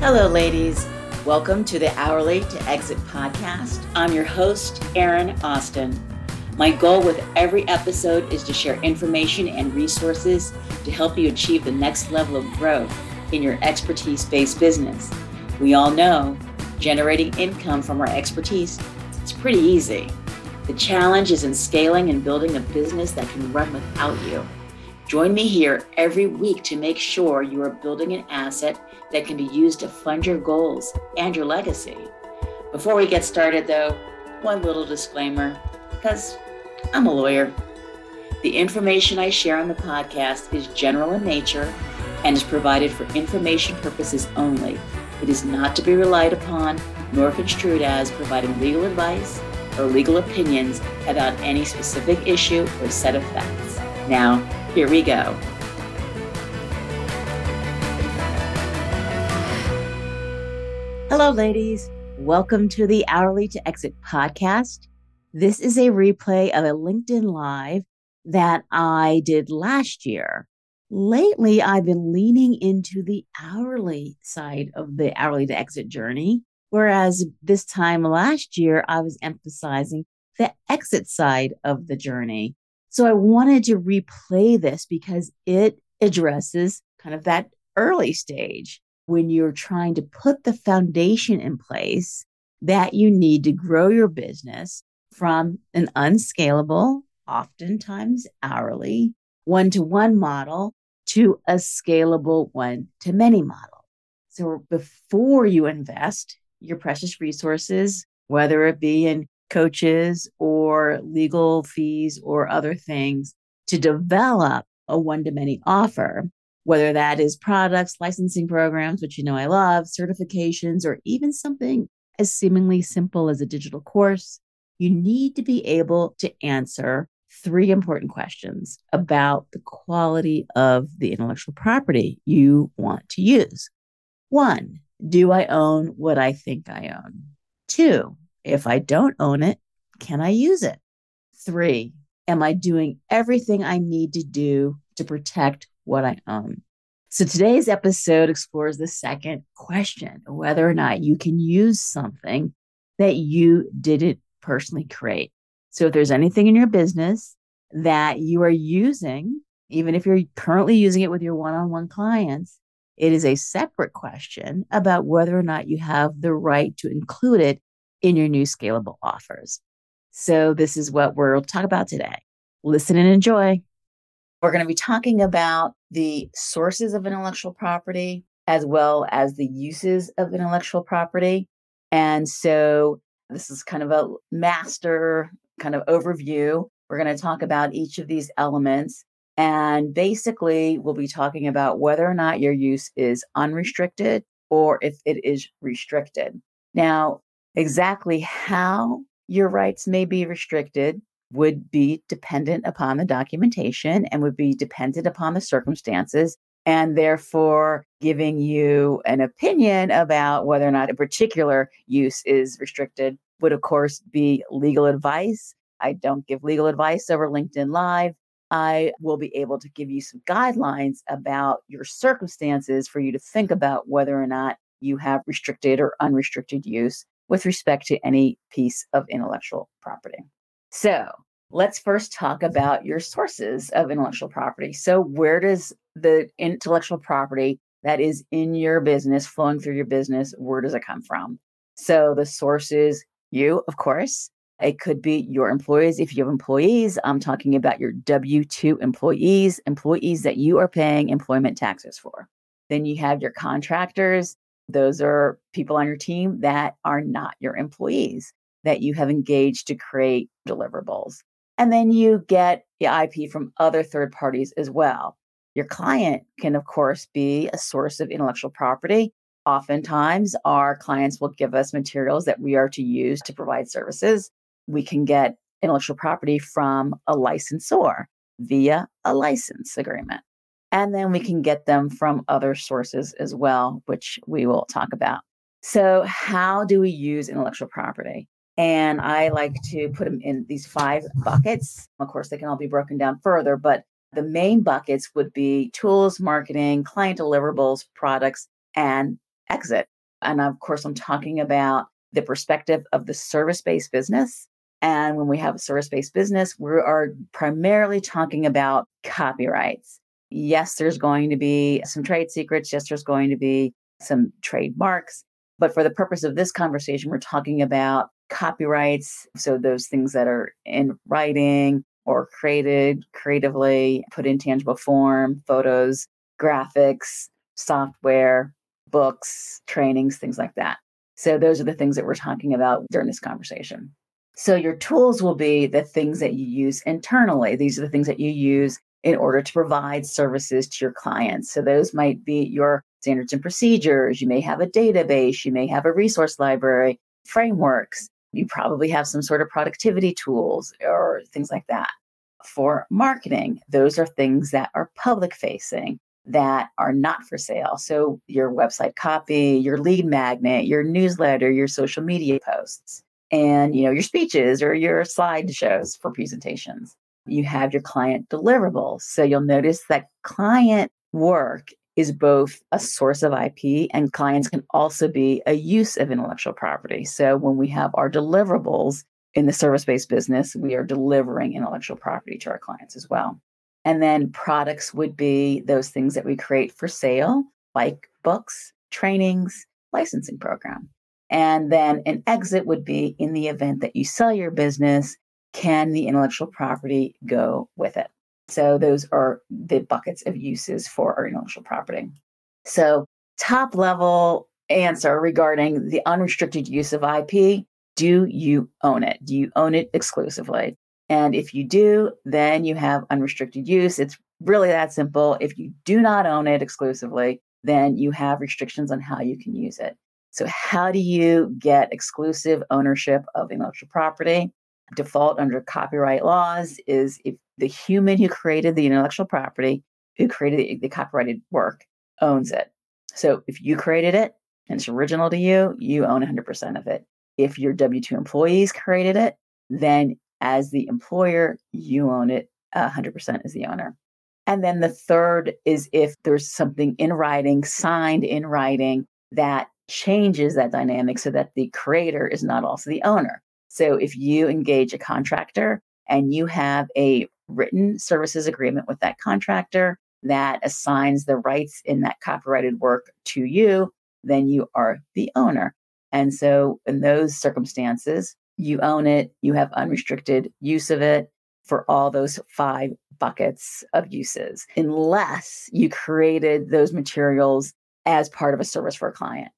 Hello, ladies. Welcome to the Hourly to Exit podcast. I'm your host, Erin Austin. My goal with every episode is to share information and resources to help you achieve the next level of growth in your expertise based business. We all know generating income from our expertise is pretty easy. The challenge is in scaling and building a business that can run without you. Join me here every week to make sure you are building an asset that can be used to fund your goals and your legacy. Before we get started, though, one little disclaimer because I'm a lawyer. The information I share on the podcast is general in nature and is provided for information purposes only. It is not to be relied upon nor construed as providing legal advice or legal opinions about any specific issue or set of facts. Now, here we go. Hello, ladies. Welcome to the Hourly to Exit podcast. This is a replay of a LinkedIn Live that I did last year. Lately, I've been leaning into the hourly side of the hourly to exit journey, whereas this time last year, I was emphasizing the exit side of the journey. So I wanted to replay this because it addresses kind of that early stage when you're trying to put the foundation in place that you need to grow your business from an unscalable, oftentimes hourly, one to one model to a scalable one to many model. So before you invest your precious resources, whether it be in coaches or legal fees or other things to develop a one to many offer, whether that is products, licensing programs, which you know I love, certifications, or even something as seemingly simple as a digital course, you need to be able to answer three important questions about the quality of the intellectual property you want to use. One, do I own what I think I own? Two, if I don't own it, can I use it? Three, am I doing everything I need to do to protect what I own? So today's episode explores the second question whether or not you can use something that you didn't personally create. So if there's anything in your business that you are using, even if you're currently using it with your one on one clients, it is a separate question about whether or not you have the right to include it in your new scalable offers. So, this is what we'll talk about today. Listen and enjoy. We're going to be talking about the sources of intellectual property as well as the uses of intellectual property. And so, this is kind of a master kind of overview. We're going to talk about each of these elements. And basically, we'll be talking about whether or not your use is unrestricted or if it is restricted. Now, Exactly how your rights may be restricted would be dependent upon the documentation and would be dependent upon the circumstances and therefore giving you an opinion about whether or not a particular use is restricted would of course be legal advice. I don't give legal advice over linkedin live. I will be able to give you some guidelines about your circumstances for you to think about whether or not you have restricted or unrestricted use with respect to any piece of intellectual property. So let's first talk about your sources of intellectual property. So, where does the intellectual property that is in your business, flowing through your business, where does it come from? So, the sources, you, of course. It could be your employees. If you have employees, I'm talking about your W 2 employees, employees that you are paying employment taxes for. Then you have your contractors, those are people on your team that are not your employees that you have engaged to create deliverables. And then you get the IP from other third parties as well. Your client can, of course, be a source of intellectual property. Oftentimes, our clients will give us materials that we are to use to provide services. We can get intellectual property from a licensor via a license agreement. And then we can get them from other sources as well, which we will talk about. So, how do we use intellectual property? And I like to put them in these five buckets. Of course, they can all be broken down further, but the main buckets would be tools, marketing, client deliverables, products, and exit. And of course, I'm talking about the perspective of the service based business. And when we have a service based business, we are primarily talking about copyrights. Yes, there's going to be some trade secrets. Yes, there's going to be some trademarks. But for the purpose of this conversation, we're talking about copyrights. So those things that are in writing or created creatively, put in tangible form, photos, graphics, software, books, trainings, things like that. So those are the things that we're talking about during this conversation. So your tools will be the things that you use internally. These are the things that you use in order to provide services to your clients. So those might be your standards and procedures. You may have a database, you may have a resource library, frameworks. You probably have some sort of productivity tools or things like that. For marketing, those are things that are public facing that are not for sale. So your website copy, your lead magnet, your newsletter, your social media posts, and you know your speeches or your slideshows for presentations. You have your client deliverables. So you'll notice that client work is both a source of IP and clients can also be a use of intellectual property. So when we have our deliverables in the service based business, we are delivering intellectual property to our clients as well. And then products would be those things that we create for sale, like books, trainings, licensing program. And then an exit would be in the event that you sell your business, can the intellectual property go with it? So those are the buckets of uses for our intellectual property. So top level answer regarding the unrestricted use of IP, do you own it? Do you own it exclusively? And if you do, then you have unrestricted use. It's really that simple. If you do not own it exclusively, then you have restrictions on how you can use it. So, how do you get exclusive ownership of intellectual property? Default under copyright laws is if the human who created the intellectual property, who created the, the copyrighted work, owns it. So, if you created it and it's original to you, you own 100% of it. If your W 2 employees created it, then as the employer, you own it 100% as the owner. And then the third is if there's something in writing, signed in writing, that changes that dynamic so that the creator is not also the owner. So if you engage a contractor and you have a written services agreement with that contractor that assigns the rights in that copyrighted work to you, then you are the owner. And so in those circumstances, you own it, you have unrestricted use of it for all those five buckets of uses, unless you created those materials as part of a service for a client.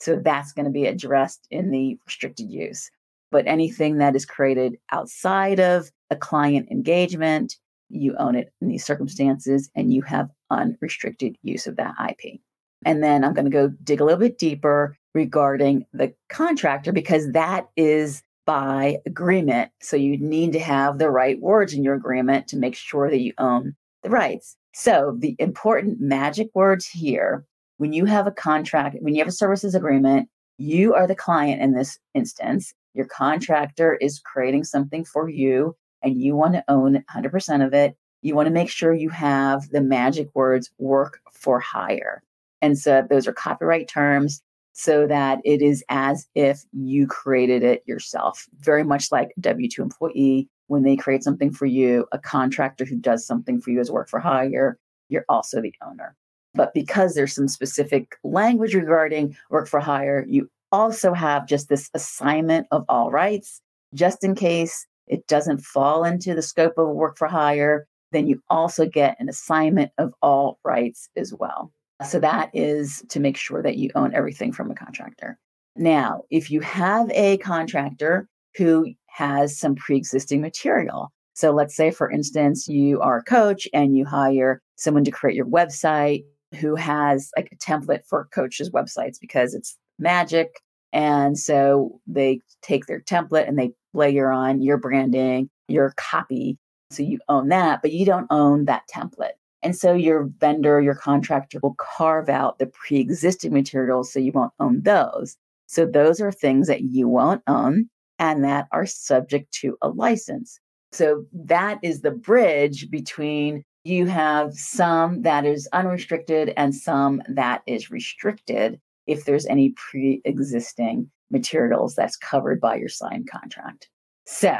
So that's going to be addressed in the restricted use. But anything that is created outside of a client engagement, you own it in these circumstances and you have unrestricted use of that IP. And then I'm going to go dig a little bit deeper regarding the contractor because that is by agreement. So you need to have the right words in your agreement to make sure that you own the rights. So the important magic words here when you have a contract, when you have a services agreement, you are the client in this instance. Your contractor is creating something for you and you want to own 100% of it. You want to make sure you have the magic words work for hire. And so those are copyright terms so that it is as if you created it yourself, very much like W 2 employee. When they create something for you, a contractor who does something for you as work for hire, you're also the owner. But because there's some specific language regarding work for hire, you also have just this assignment of all rights, just in case it doesn't fall into the scope of work for hire, then you also get an assignment of all rights as well. So that is to make sure that you own everything from a contractor. Now, if you have a contractor who has some pre existing material, so let's say, for instance, you are a coach and you hire someone to create your website who has like a template for coaches' websites because it's magic. And so they take their template and they layer on your branding, your copy. So you own that, but you don't own that template. And so your vendor, your contractor will carve out the pre existing materials so you won't own those. So those are things that you won't own and that are subject to a license. So that is the bridge between you have some that is unrestricted and some that is restricted. If there's any pre existing materials that's covered by your signed contract. So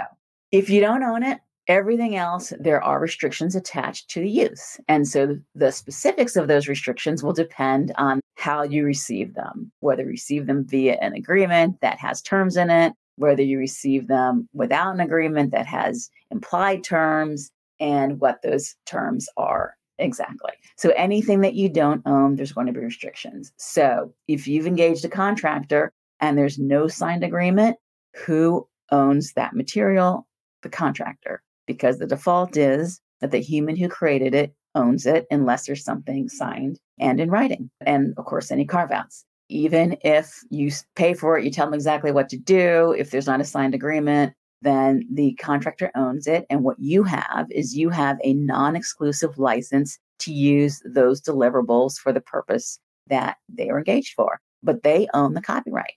if you don't own it, everything else, there are restrictions attached to the use. And so the specifics of those restrictions will depend on how you receive them, whether you receive them via an agreement that has terms in it, whether you receive them without an agreement that has implied terms, and what those terms are exactly. So anything that you don't own, there's going to be restrictions. So if you've engaged a contractor and there's no signed agreement, who owns that material? The contractor, because the default is that the human who created it owns it unless there's something signed and in writing. And of course, any carve outs. Even if you pay for it, you tell them exactly what to do. If there's not a signed agreement, then the contractor owns it. And what you have is you have a non exclusive license to use those deliverables for the purpose that they are engaged for, but they own the copyright.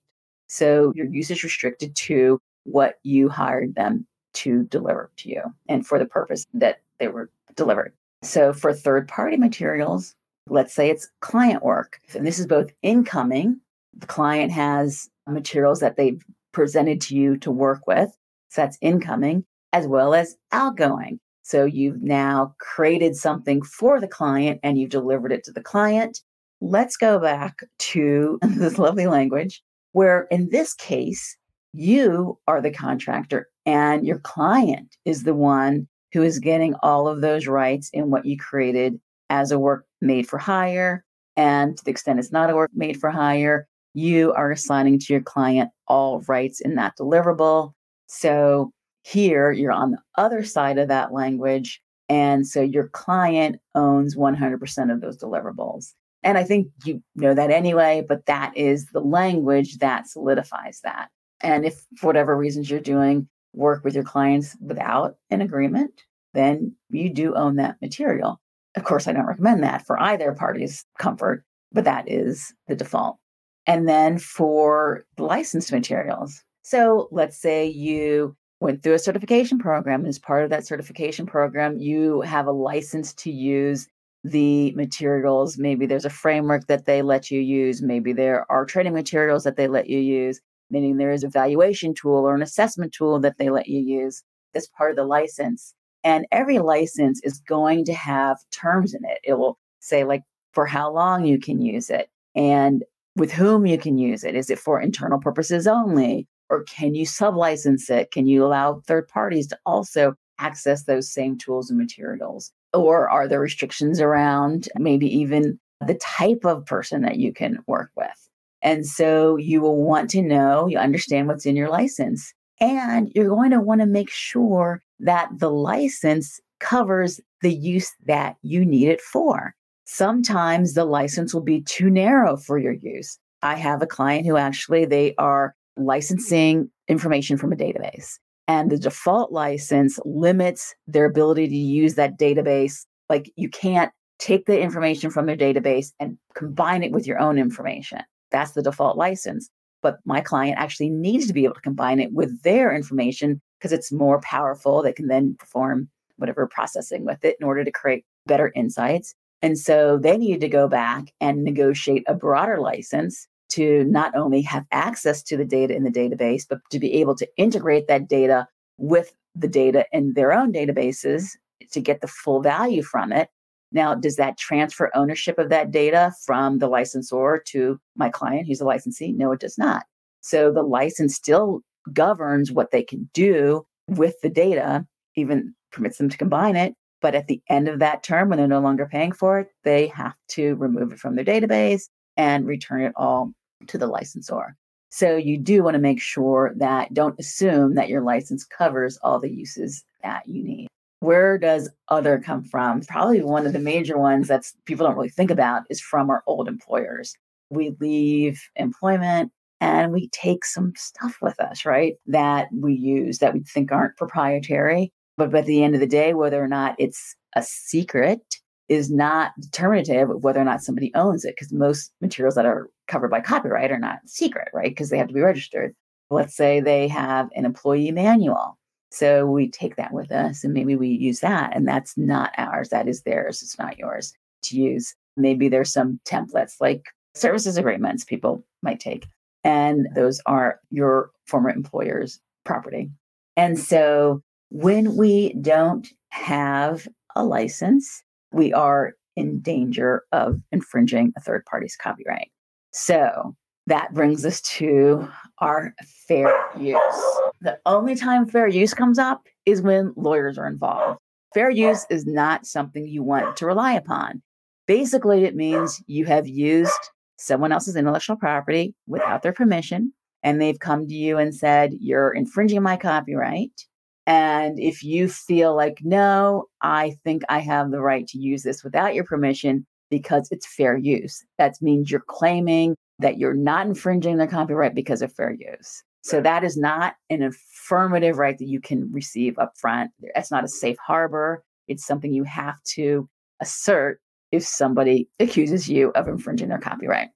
So your use is restricted to what you hired them to deliver to you and for the purpose that they were delivered. So for third party materials, let's say it's client work, and this is both incoming, the client has materials that they've presented to you to work with. So that's incoming, as well as outgoing. So you've now created something for the client and you've delivered it to the client. Let's go back to this lovely language where, in this case, you are the contractor and your client is the one who is getting all of those rights in what you created as a work made for hire. And to the extent it's not a work made for hire, you are assigning to your client all rights in that deliverable. So here you're on the other side of that language. And so your client owns 100% of those deliverables. And I think you know that anyway, but that is the language that solidifies that. And if for whatever reasons you're doing work with your clients without an agreement, then you do own that material. Of course, I don't recommend that for either party's comfort, but that is the default. And then for licensed materials. So let's say you went through a certification program. And as part of that certification program, you have a license to use the materials. Maybe there's a framework that they let you use. Maybe there are training materials that they let you use meaning there is a valuation tool or an assessment tool that they let you use as part of the license. And every license is going to have terms in it. It will say, like, for how long you can use it and with whom you can use it. Is it for internal purposes only? Or can you sublicense it? Can you allow third parties to also access those same tools and materials? Or are there restrictions around maybe even the type of person that you can work with? And so you will want to know, you understand what's in your license. And you're going to want to make sure that the license covers the use that you need it for. Sometimes the license will be too narrow for your use. I have a client who actually they are licensing information from a database and the default license limits their ability to use that database like you can't take the information from their database and combine it with your own information that's the default license. But my client actually needs to be able to combine it with their information because it's more powerful. They can then perform whatever processing with it in order to create better insights. And so they needed to go back and negotiate a broader license to not only have access to the data in the database, but to be able to integrate that data with the data in their own databases to get the full value from it now, does that transfer ownership of that data from the licensor to my client who's a licensee? No, it does not. So the license still governs what they can do with the data, even permits them to combine it. But at the end of that term, when they're no longer paying for it, they have to remove it from their database and return it all to the licensor. So you do want to make sure that don't assume that your license covers all the uses that you need where does other come from? Probably one of the major ones that people don't really think about is from our old employers. We leave employment and we take some stuff with us, right? That we use that we think aren't proprietary. But at the end of the day, whether or not it's a secret is not determinative of whether or not somebody owns it, because most materials that are covered by copyright are not secret, right? Because they have to be registered. Let's say they have an employee manual so we take that with us and maybe we use that. And that's not ours, that is theirs. It's not yours to use. Maybe there's some templates like services agreements people might take. And those are your former employer's property. And so when we don't have a license, we are in danger of infringing a third party's copyright. So that brings us to our fair use. The only time fair use comes up is when lawyers are involved. Fair use is not something you want to rely upon. Basically, it means you have used someone else's intellectual property without their permission, and they've come to you and said, You're infringing my copyright. And if you feel like, no, I think I have the right to use this without your permission because it's fair use, that means you're claiming that you're not infringing their copyright because of fair use. So that is not an affirmative right that you can receive up front. That's not a safe harbor. It's something you have to assert if somebody accuses you of infringing their copyright.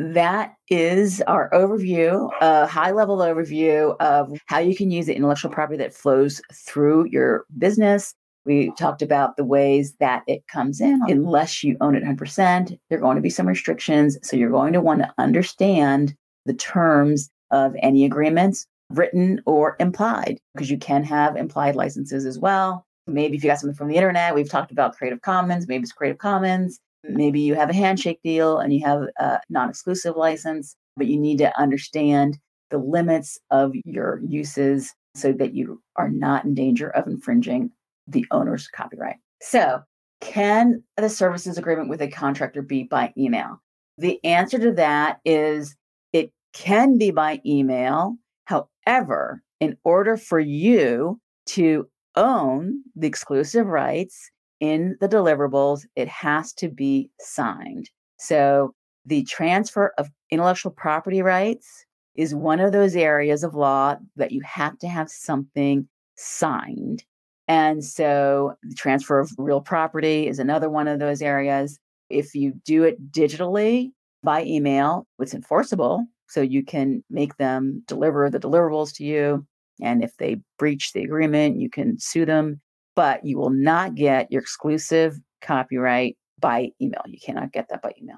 That is our overview, a high level overview of how you can use the intellectual property that flows through your business. We talked about the ways that it comes in. Unless you own it 100%, there are going to be some restrictions. So you're going to want to understand the terms of any agreements, written or implied, because you can have implied licenses as well. Maybe if you got something from the internet, we've talked about Creative Commons, maybe it's Creative Commons. Maybe you have a handshake deal and you have a non exclusive license, but you need to understand the limits of your uses so that you are not in danger of infringing the owner's copyright. So, can the services agreement with a contractor be by email? The answer to that is it can be by email. However, in order for you to own the exclusive rights in the deliverables, it has to be signed. So the transfer of intellectual property rights is one of those areas of law that you have to have something signed. And so the transfer of real property is another one of those areas. If you do it digitally by email, it's enforceable. So you can make them deliver the deliverables to you. And if they breach the agreement, you can sue them, but you will not get your exclusive copyright by email. You cannot get that by email.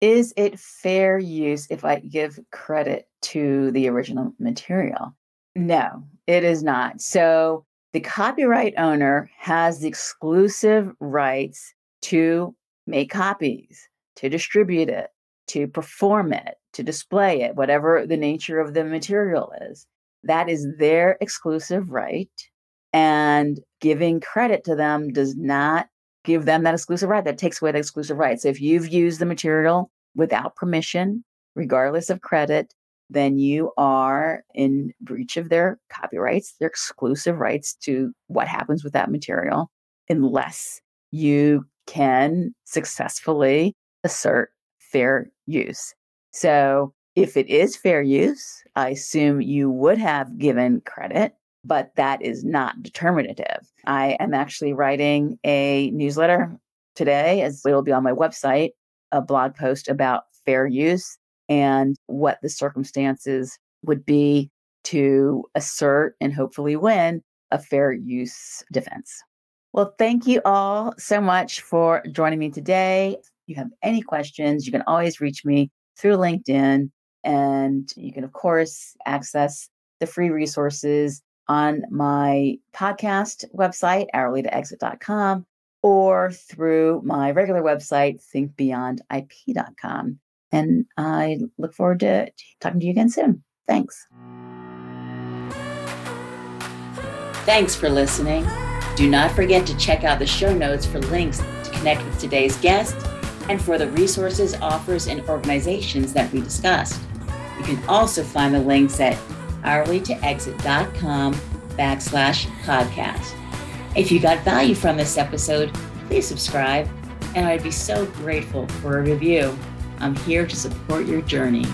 Is it fair use if I give credit to the original material? No, it is not. So the copyright owner has the exclusive rights to make copies, to distribute it, to perform it, to display it, whatever the nature of the material is. That is their exclusive right. And giving credit to them does not give them that exclusive right. That takes away the exclusive right. So if you've used the material without permission, regardless of credit, then you are in breach of their copyrights, their exclusive rights to what happens with that material, unless you can successfully assert fair use. So if it is fair use, I assume you would have given credit, but that is not determinative. I am actually writing a newsletter today, as it'll be on my website, a blog post about fair use and what the circumstances would be to assert and hopefully win a fair use defense. Well, thank you all so much for joining me today. If you have any questions, you can always reach me through LinkedIn. And you can, of course, access the free resources on my podcast website, hourlytoexit.com, or through my regular website, thinkbeyondip.com. And I look forward to talking to you again soon. Thanks. Thanks for listening. Do not forget to check out the show notes for links to connect with today's guest and for the resources, offers, and organizations that we discussed. You can also find the links at hourlytoexit.com backslash podcast. If you got value from this episode, please subscribe, and I'd be so grateful for a review. I'm here to support your journey.